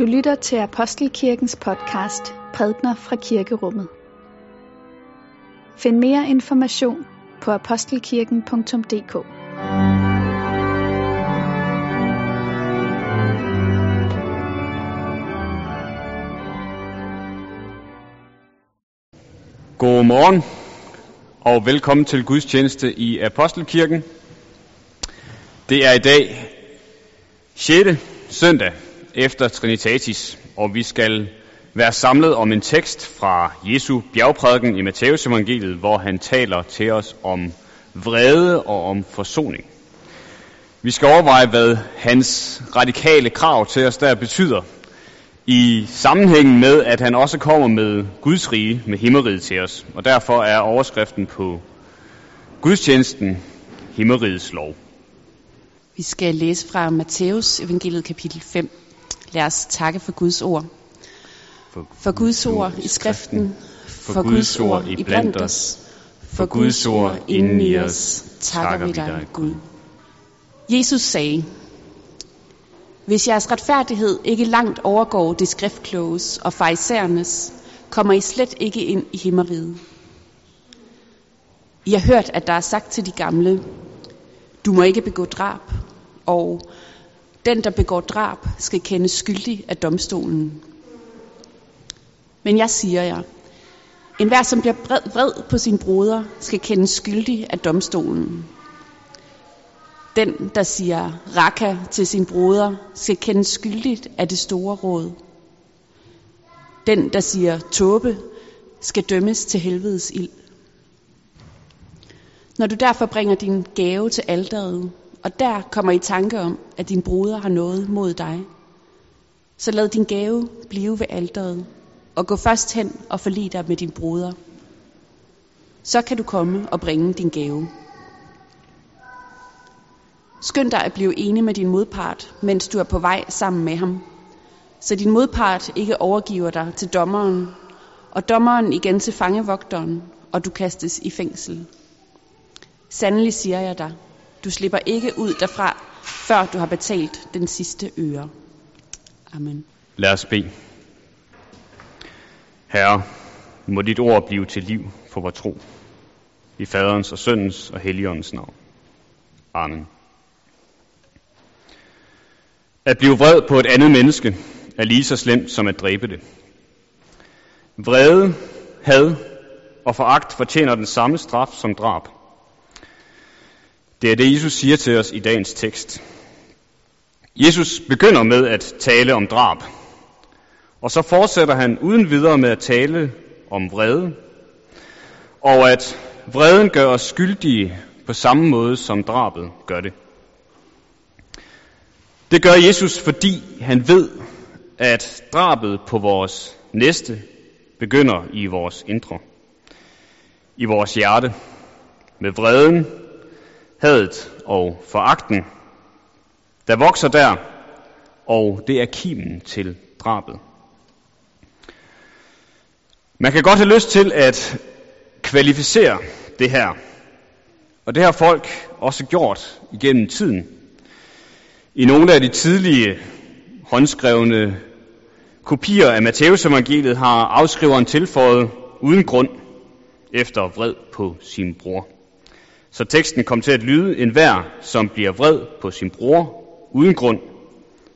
Du lytter til Apostelkirkens podcast Prædner fra Kirkerummet. Find mere information på apostelkirken.dk God morgen og velkommen til gudstjeneste i Apostelkirken. Det er i dag 6. søndag efter Trinitatis, og vi skal være samlet om en tekst fra Jesu bjergprædiken i Matteus evangeliet, hvor han taler til os om vrede og om forsoning. Vi skal overveje, hvad hans radikale krav til os der betyder, i sammenhængen med, at han også kommer med Guds rige, med himmeriget til os. Og derfor er overskriften på gudstjenesten Himmerigets lov. Vi skal læse fra Matteus evangeliet kapitel 5. Lad os takke for Guds ord. For Guds ord i skriften, for Guds ord i blandt os, for Guds ord inden i os, takker vi dig, Gud. Jesus sagde, hvis jeres retfærdighed ikke langt overgår det skriftkloges og farisæernes, kommer I slet ikke ind i himmeriget. I har hørt, at der er sagt til de gamle, du må ikke begå drab, og den, der begår drab, skal kendes skyldig af domstolen. Men jeg siger jer, en hver, som bliver vred på sin broder, skal kendes skyldig af domstolen. Den, der siger raka til sin broder, skal kendes skyldigt af det store råd. Den, der siger tåbe, skal dømmes til helvedes ild. Når du derfor bringer din gave til alderet, og der kommer i tanke om, at din broder har noget mod dig, så lad din gave blive ved alderet, og gå først hen og forlig dig med din broder. Så kan du komme og bringe din gave. Skynd dig at blive enig med din modpart, mens du er på vej sammen med ham, så din modpart ikke overgiver dig til dommeren, og dommeren igen til fangevogteren, og du kastes i fængsel. Sandelig siger jeg dig, du slipper ikke ud derfra, før du har betalt den sidste øre. Amen. Lad os bede. Herre, må dit ord blive til liv for vores tro. I faderens og søndens og helligåndens navn. Amen. At blive vred på et andet menneske er lige så slemt som at dræbe det. Vrede, had og foragt fortjener den samme straf som drab. Det er det, Jesus siger til os i dagens tekst. Jesus begynder med at tale om drab, og så fortsætter han uden videre med at tale om vrede, og at vreden gør os skyldige på samme måde som drabet gør det. Det gør Jesus, fordi han ved, at drabet på vores næste begynder i vores indre, i vores hjerte, med vreden, hadet og foragten, der vokser der, og det er kimen til drabet. Man kan godt have lyst til at kvalificere det her, og det har folk også gjort igennem tiden. I nogle af de tidlige håndskrevne kopier af Matteus evangeliet har afskriveren tilføjet uden grund efter vred på sin bror. Så teksten kom til at lyde, en hver, som bliver vred på sin bror uden grund,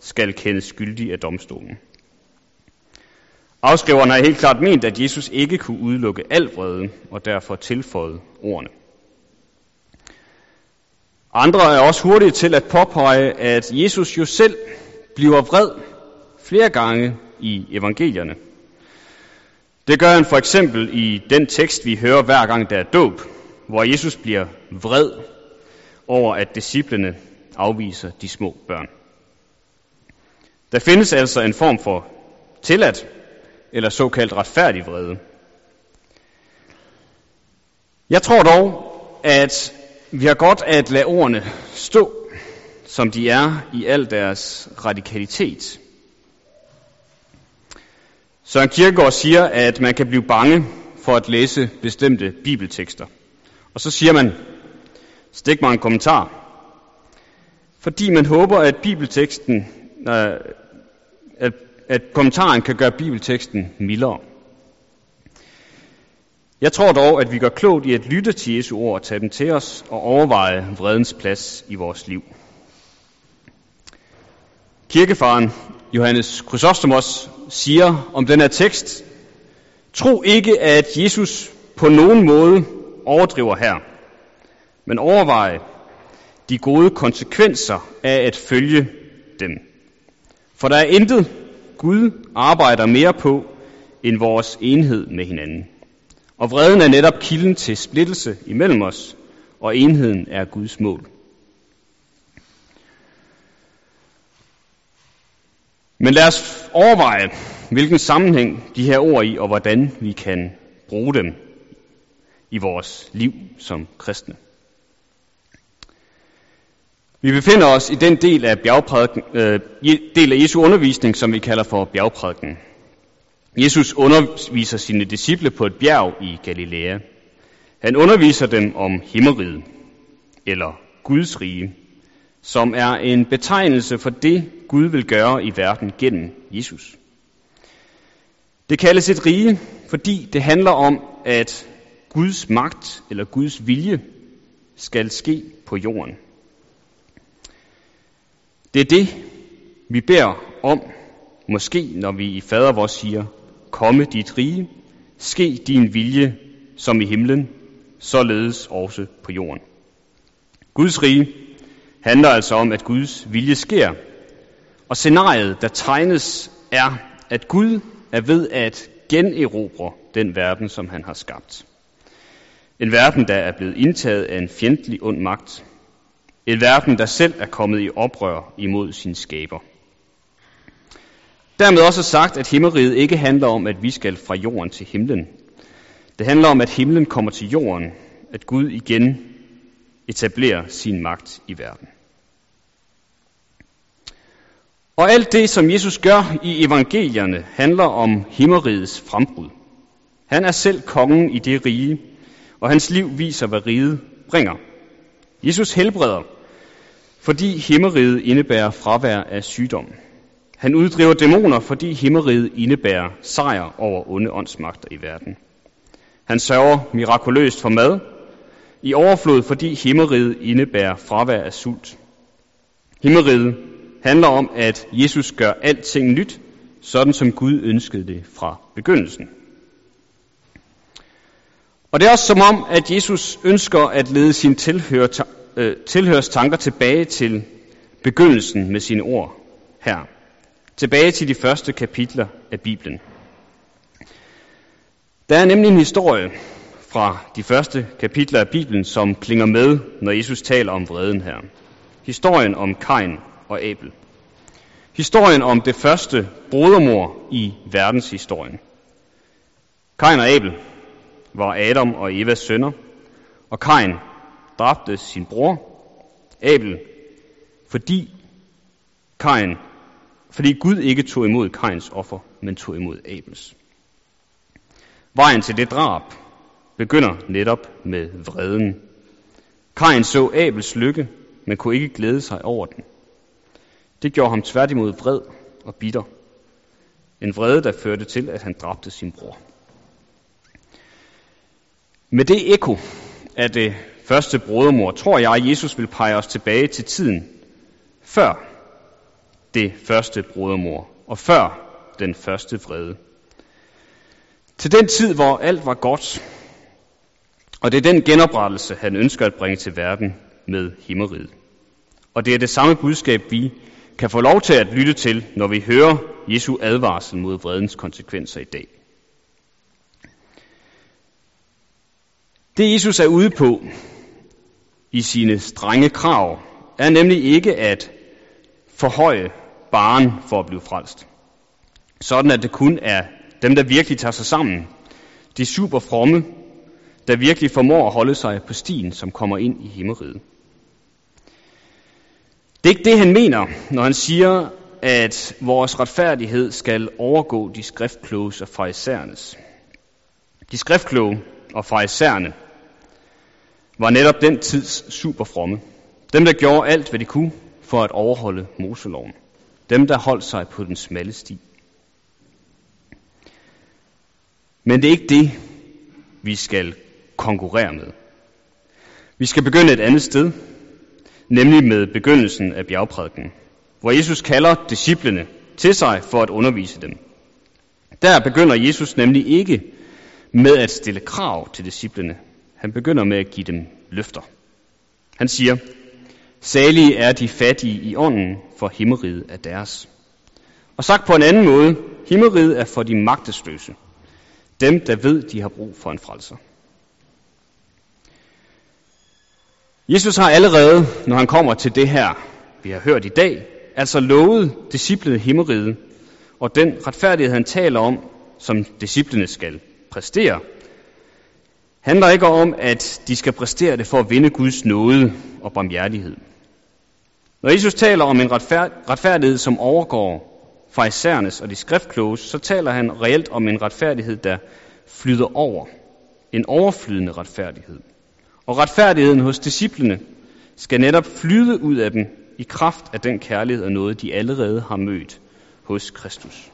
skal kendes skyldig af domstolen. Afskriverne har helt klart ment, at Jesus ikke kunne udelukke al vrede, og derfor tilføjede ordene. Andre er også hurtige til at påpege, at Jesus jo selv bliver vred flere gange i evangelierne. Det gør han for eksempel i den tekst, vi hører hver gang der er dåb, hvor Jesus bliver vred over, at disciplene afviser de små børn. Der findes altså en form for tilladt eller såkaldt retfærdig vrede. Jeg tror dog, at vi har godt at lade ordene stå, som de er i al deres radikalitet. Søren Kierkegaard siger, at man kan blive bange for at læse bestemte bibeltekster. Og så siger man, stik mig en kommentar, fordi man håber, at bibelteksten, øh, at at kommentaren kan gøre bibelteksten mildere. Jeg tror dog, at vi gør klogt i at lytte til Jesu ord og tage dem til os og overveje vredens plads i vores liv. Kirkefaren Johannes Chrysostomos siger om den her tekst, tro ikke, at Jesus på nogen måde overdriver her, men overveje de gode konsekvenser af at følge dem. For der er intet Gud arbejder mere på end vores enhed med hinanden. Og vreden er netop kilden til splittelse imellem os, og enheden er Guds mål. Men lad os overveje, hvilken sammenhæng de her ord i, og hvordan vi kan bruge dem i vores liv som kristne. Vi befinder os i den del af, bjergprædiken, øh, del af Jesu undervisning, som vi kalder for bjergprædiken. Jesus underviser sine disciple på et bjerg i Galilea. Han underviser dem om himmeriget, eller Guds rige, som er en betegnelse for det, Gud vil gøre i verden gennem Jesus. Det kaldes et rige, fordi det handler om, at Guds magt eller Guds vilje skal ske på jorden. Det er det, vi beder om, måske når vi i fader vores siger, komme dit rige, ske din vilje som i himlen, således også på jorden. Guds rige handler altså om, at Guds vilje sker, og scenariet, der tegnes, er, at Gud er ved at generobre den verden, som han har skabt. En verden, der er blevet indtaget af en fjendtlig ond magt. En verden, der selv er kommet i oprør imod sin skaber. Dermed også sagt, at himmeriget ikke handler om, at vi skal fra jorden til himlen. Det handler om, at himlen kommer til jorden, at Gud igen etablerer sin magt i verden. Og alt det, som Jesus gør i evangelierne, handler om himmerigets frembrud. Han er selv kongen i det rige, og hans liv viser, hvad riget bringer. Jesus helbreder, fordi himmeriget indebærer fravær af sygdom. Han uddriver dæmoner, fordi himmeriget indebærer sejr over onde åndsmagter i verden. Han sørger mirakuløst for mad i overflod, fordi himmeriget indebærer fravær af sult. Himmeriget handler om, at Jesus gør alting nyt, sådan som Gud ønskede det fra begyndelsen. Og det er også som om, at Jesus ønsker at lede sin tilhør, øh, tilhørs tanker tilbage til begyndelsen med sine ord her. Tilbage til de første kapitler af Bibelen. Der er nemlig en historie fra de første kapitler af Bibelen, som klinger med, når Jesus taler om vreden her. Historien om Kain og Abel. Historien om det første brodermor i verdenshistorien. Kain og Abel var Adam og Evas sønner, og Kain dræbte sin bror, Abel, fordi Kain, fordi Gud ikke tog imod Kains offer, men tog imod Abels. Vejen til det drab begynder netop med vreden. Kain så Abels lykke, men kunne ikke glæde sig over den. Det gjorde ham tværtimod vred og bitter. En vrede, der førte til, at han dræbte sin bror. Med det ekko af det første brodermor, tror jeg, at Jesus vil pege os tilbage til tiden før det første brodermor, og før den første vrede. Til den tid, hvor alt var godt, og det er den genoprettelse, han ønsker at bringe til verden med himmeriget. Og det er det samme budskab, vi kan få lov til at lytte til, når vi hører Jesu advarsel mod vredens konsekvenser i dag. Det Jesus er ude på i sine strenge krav, er nemlig ikke at forhøje baren for at blive frelst. Sådan at det kun er dem, der virkelig tager sig sammen, de super fromme, der virkelig formår at holde sig på stien, som kommer ind i himmeriget. Det er ikke det, han mener, når han siger, at vores retfærdighed skal overgå de skriftkloge og farisæernes. De skriftkloge og farisæerne var netop den tids superfromme. Dem, der gjorde alt, hvad de kunne for at overholde Moseloven. Dem, der holdt sig på den smalle sti. Men det er ikke det, vi skal konkurrere med. Vi skal begynde et andet sted, nemlig med begyndelsen af bjergprædiken, hvor Jesus kalder disciplene til sig for at undervise dem. Der begynder Jesus nemlig ikke med at stille krav til disciplene. Han begynder med at give dem løfter. Han siger, Salige er de fattige i ånden, for himmeriget er deres. Og sagt på en anden måde, himmeriget er for de magtesløse. Dem, der ved, de har brug for en frelser. Jesus har allerede, når han kommer til det her, vi har hørt i dag, altså lovet disciplene himmeriget, og den retfærdighed, han taler om, som disciplene skal præstere, handler ikke om, at de skal præstere det for at vinde Guds nåde og barmhjertighed. Når Jesus taler om en retfærdighed, som overgår farisæernes og de skriftkloges, så taler han reelt om en retfærdighed, der flyder over. En overflydende retfærdighed. Og retfærdigheden hos disciplene skal netop flyde ud af dem i kraft af den kærlighed og noget, de allerede har mødt hos Kristus.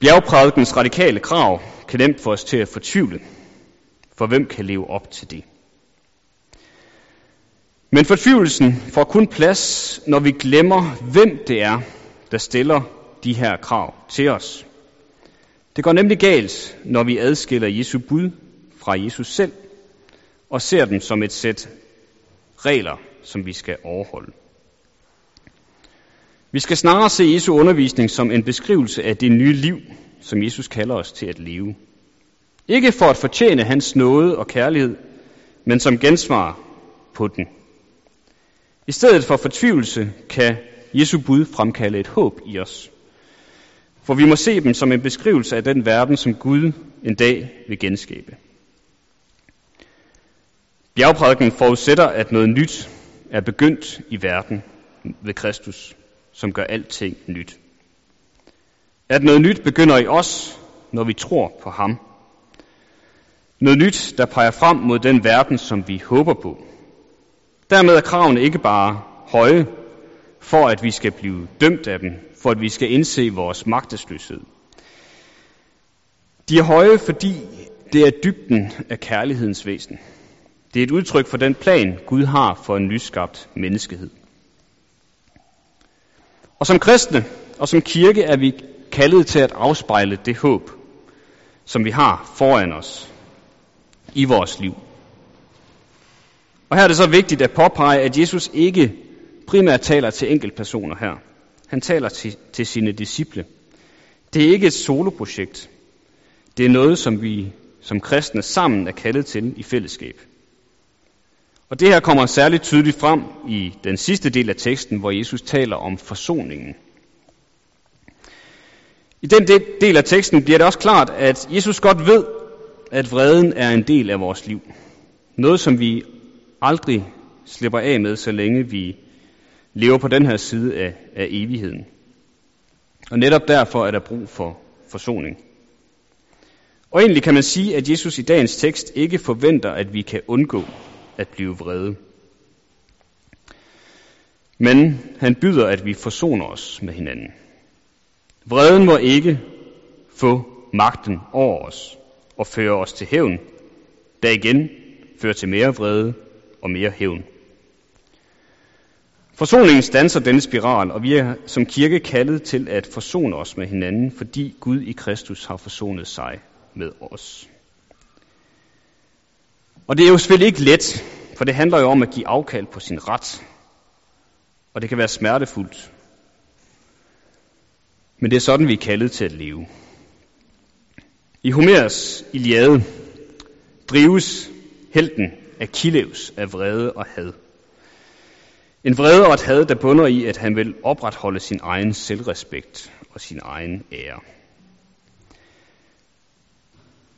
Bjergprædikens radikale krav kan nemt få os til at fortvivle, for hvem kan leve op til det? Men fortvivlelsen får kun plads, når vi glemmer, hvem det er, der stiller de her krav til os. Det går nemlig galt, når vi adskiller Jesu bud fra Jesus selv og ser dem som et sæt regler, som vi skal overholde. Vi skal snarere se Jesu undervisning som en beskrivelse af det nye liv, som Jesus kalder os til at leve. Ikke for at fortjene hans nåde og kærlighed, men som gensvar på den. I stedet for fortvivlelse kan Jesu bud fremkalde et håb i os. For vi må se dem som en beskrivelse af den verden, som Gud en dag vil genskabe. Bjergprædiken forudsætter, at noget nyt er begyndt i verden ved Kristus, som gør alting nyt. At noget nyt begynder i os, når vi tror på ham. Noget nyt, der peger frem mod den verden, som vi håber på. Dermed er kravene ikke bare høje, for at vi skal blive dømt af dem, for at vi skal indse vores magtesløshed. De er høje, fordi det er dybden af kærlighedens væsen. Det er et udtryk for den plan, Gud har for en nyskabt menneskehed. Og som kristne og som kirke er vi kaldet til at afspejle det håb, som vi har foran os i vores liv. Og her er det så vigtigt at påpege, at Jesus ikke primært taler til enkeltpersoner her. Han taler til, til sine disciple. Det er ikke et soloprojekt. Det er noget, som vi som kristne sammen er kaldet til i fællesskab. Og det her kommer særligt tydeligt frem i den sidste del af teksten, hvor Jesus taler om forsoningen. I den del af teksten bliver det også klart, at Jesus godt ved, at vreden er en del af vores liv. Noget, som vi aldrig slipper af med, så længe vi lever på den her side af, af evigheden. Og netop derfor er der brug for forsoning. Og egentlig kan man sige, at Jesus i dagens tekst ikke forventer, at vi kan undgå at blive vrede. Men han byder, at vi forsoner os med hinanden. Vreden må ikke få magten over os og føre os til hævn, der igen fører til mere vrede og mere hævn. Forsoningen stanser denne spiral, og vi er som kirke kaldet til at forsone os med hinanden, fordi Gud i Kristus har forsonet sig med os. Og det er jo selvfølgelig ikke let, for det handler jo om at give afkald på sin ret. Og det kan være smertefuldt. Men det er sådan, vi er kaldet til at leve. I Homers Iliade drives helten Achilleus af vrede og had. En vrede og et had, der bunder i, at han vil opretholde sin egen selvrespekt og sin egen ære.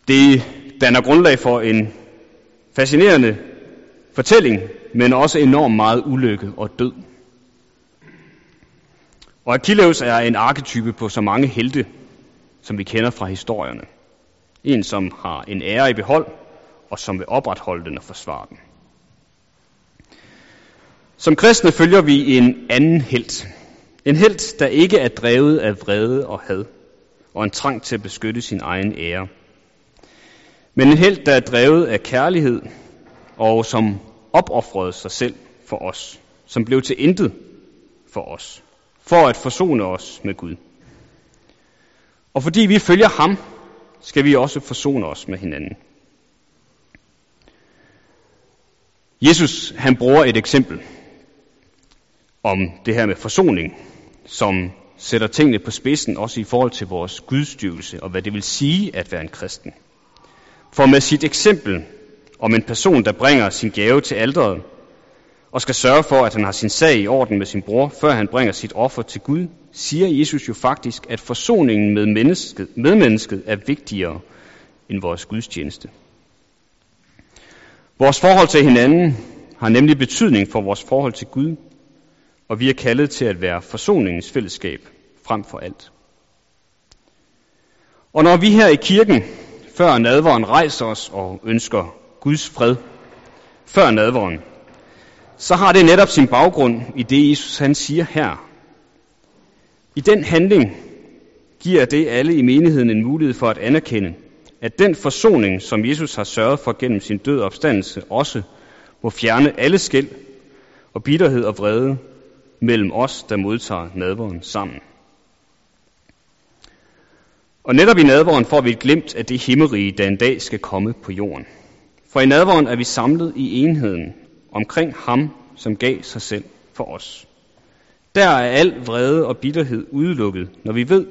Det danner grundlag for en fascinerende fortælling, men også enormt meget ulykke og død. Og Achilles er en arketype på så mange helte, som vi kender fra historierne. En, som har en ære i behold, og som vil opretholde den og forsvare den. Som kristne følger vi en anden helt. En helt, der ikke er drevet af vrede og had, og en trang til at beskytte sin egen ære. Men en held, der er drevet af kærlighed, og som opoffrede sig selv for os, som blev til intet for os, for at forsone os med Gud. Og fordi vi følger ham, skal vi også forsone os med hinanden. Jesus han bruger et eksempel om det her med forsoning, som sætter tingene på spidsen, også i forhold til vores gudstyrelse og hvad det vil sige at være en kristen. For med sit eksempel om en person, der bringer sin gave til alderet, og skal sørge for, at han har sin sag i orden med sin bror, før han bringer sit offer til Gud, siger Jesus jo faktisk, at forsoningen med mennesket, med mennesket er vigtigere end vores gudstjeneste. Vores forhold til hinanden har nemlig betydning for vores forhold til Gud, og vi er kaldet til at være forsoningens fællesskab frem for alt. Og når vi her i kirken før nadvåren rejser os og ønsker Guds fred, før nadvåren, så har det netop sin baggrund i det, Jesus han siger her. I den handling giver det alle i menigheden en mulighed for at anerkende, at den forsoning, som Jesus har sørget for gennem sin død og opstandelse, også må fjerne alle skæld og bitterhed og vrede mellem os, der modtager nadvåren sammen. Og netop i nadvåren får vi et glimt af det himmerige, der en dag skal komme på jorden. For i nadvåren er vi samlet i enheden omkring ham, som gav sig selv for os. Der er al vrede og bitterhed udelukket, når vi ved,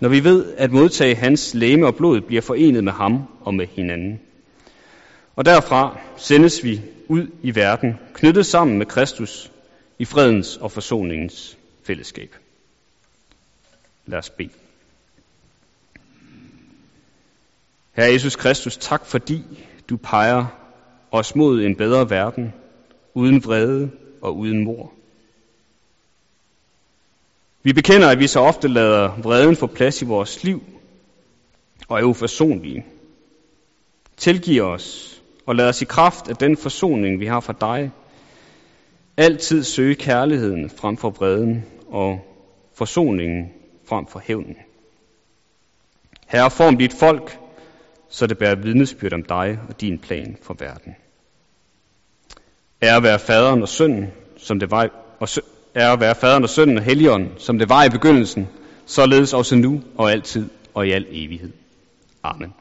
når vi ved at modtage hans læme og blod bliver forenet med ham og med hinanden. Og derfra sendes vi ud i verden, knyttet sammen med Kristus i fredens og forsoningens fællesskab. Lad os bede. Herre Jesus Kristus, tak fordi du peger os mod en bedre verden, uden vrede og uden mor. Vi bekender, at vi så ofte lader vreden få plads i vores liv og er uforsonlige. Tilgiv os og lad os i kraft af den forsoning, vi har fra dig, altid søge kærligheden frem for vreden og forsoningen frem for hævnen. Herre, form dit folk, så det bærer vidnesbyrd om dig og din plan for verden. Er at være faderen og sønnen, som det var, og sø, er at være faderen og sønnen og helligånden, som det var i begyndelsen, således også nu og altid og i al evighed. Amen.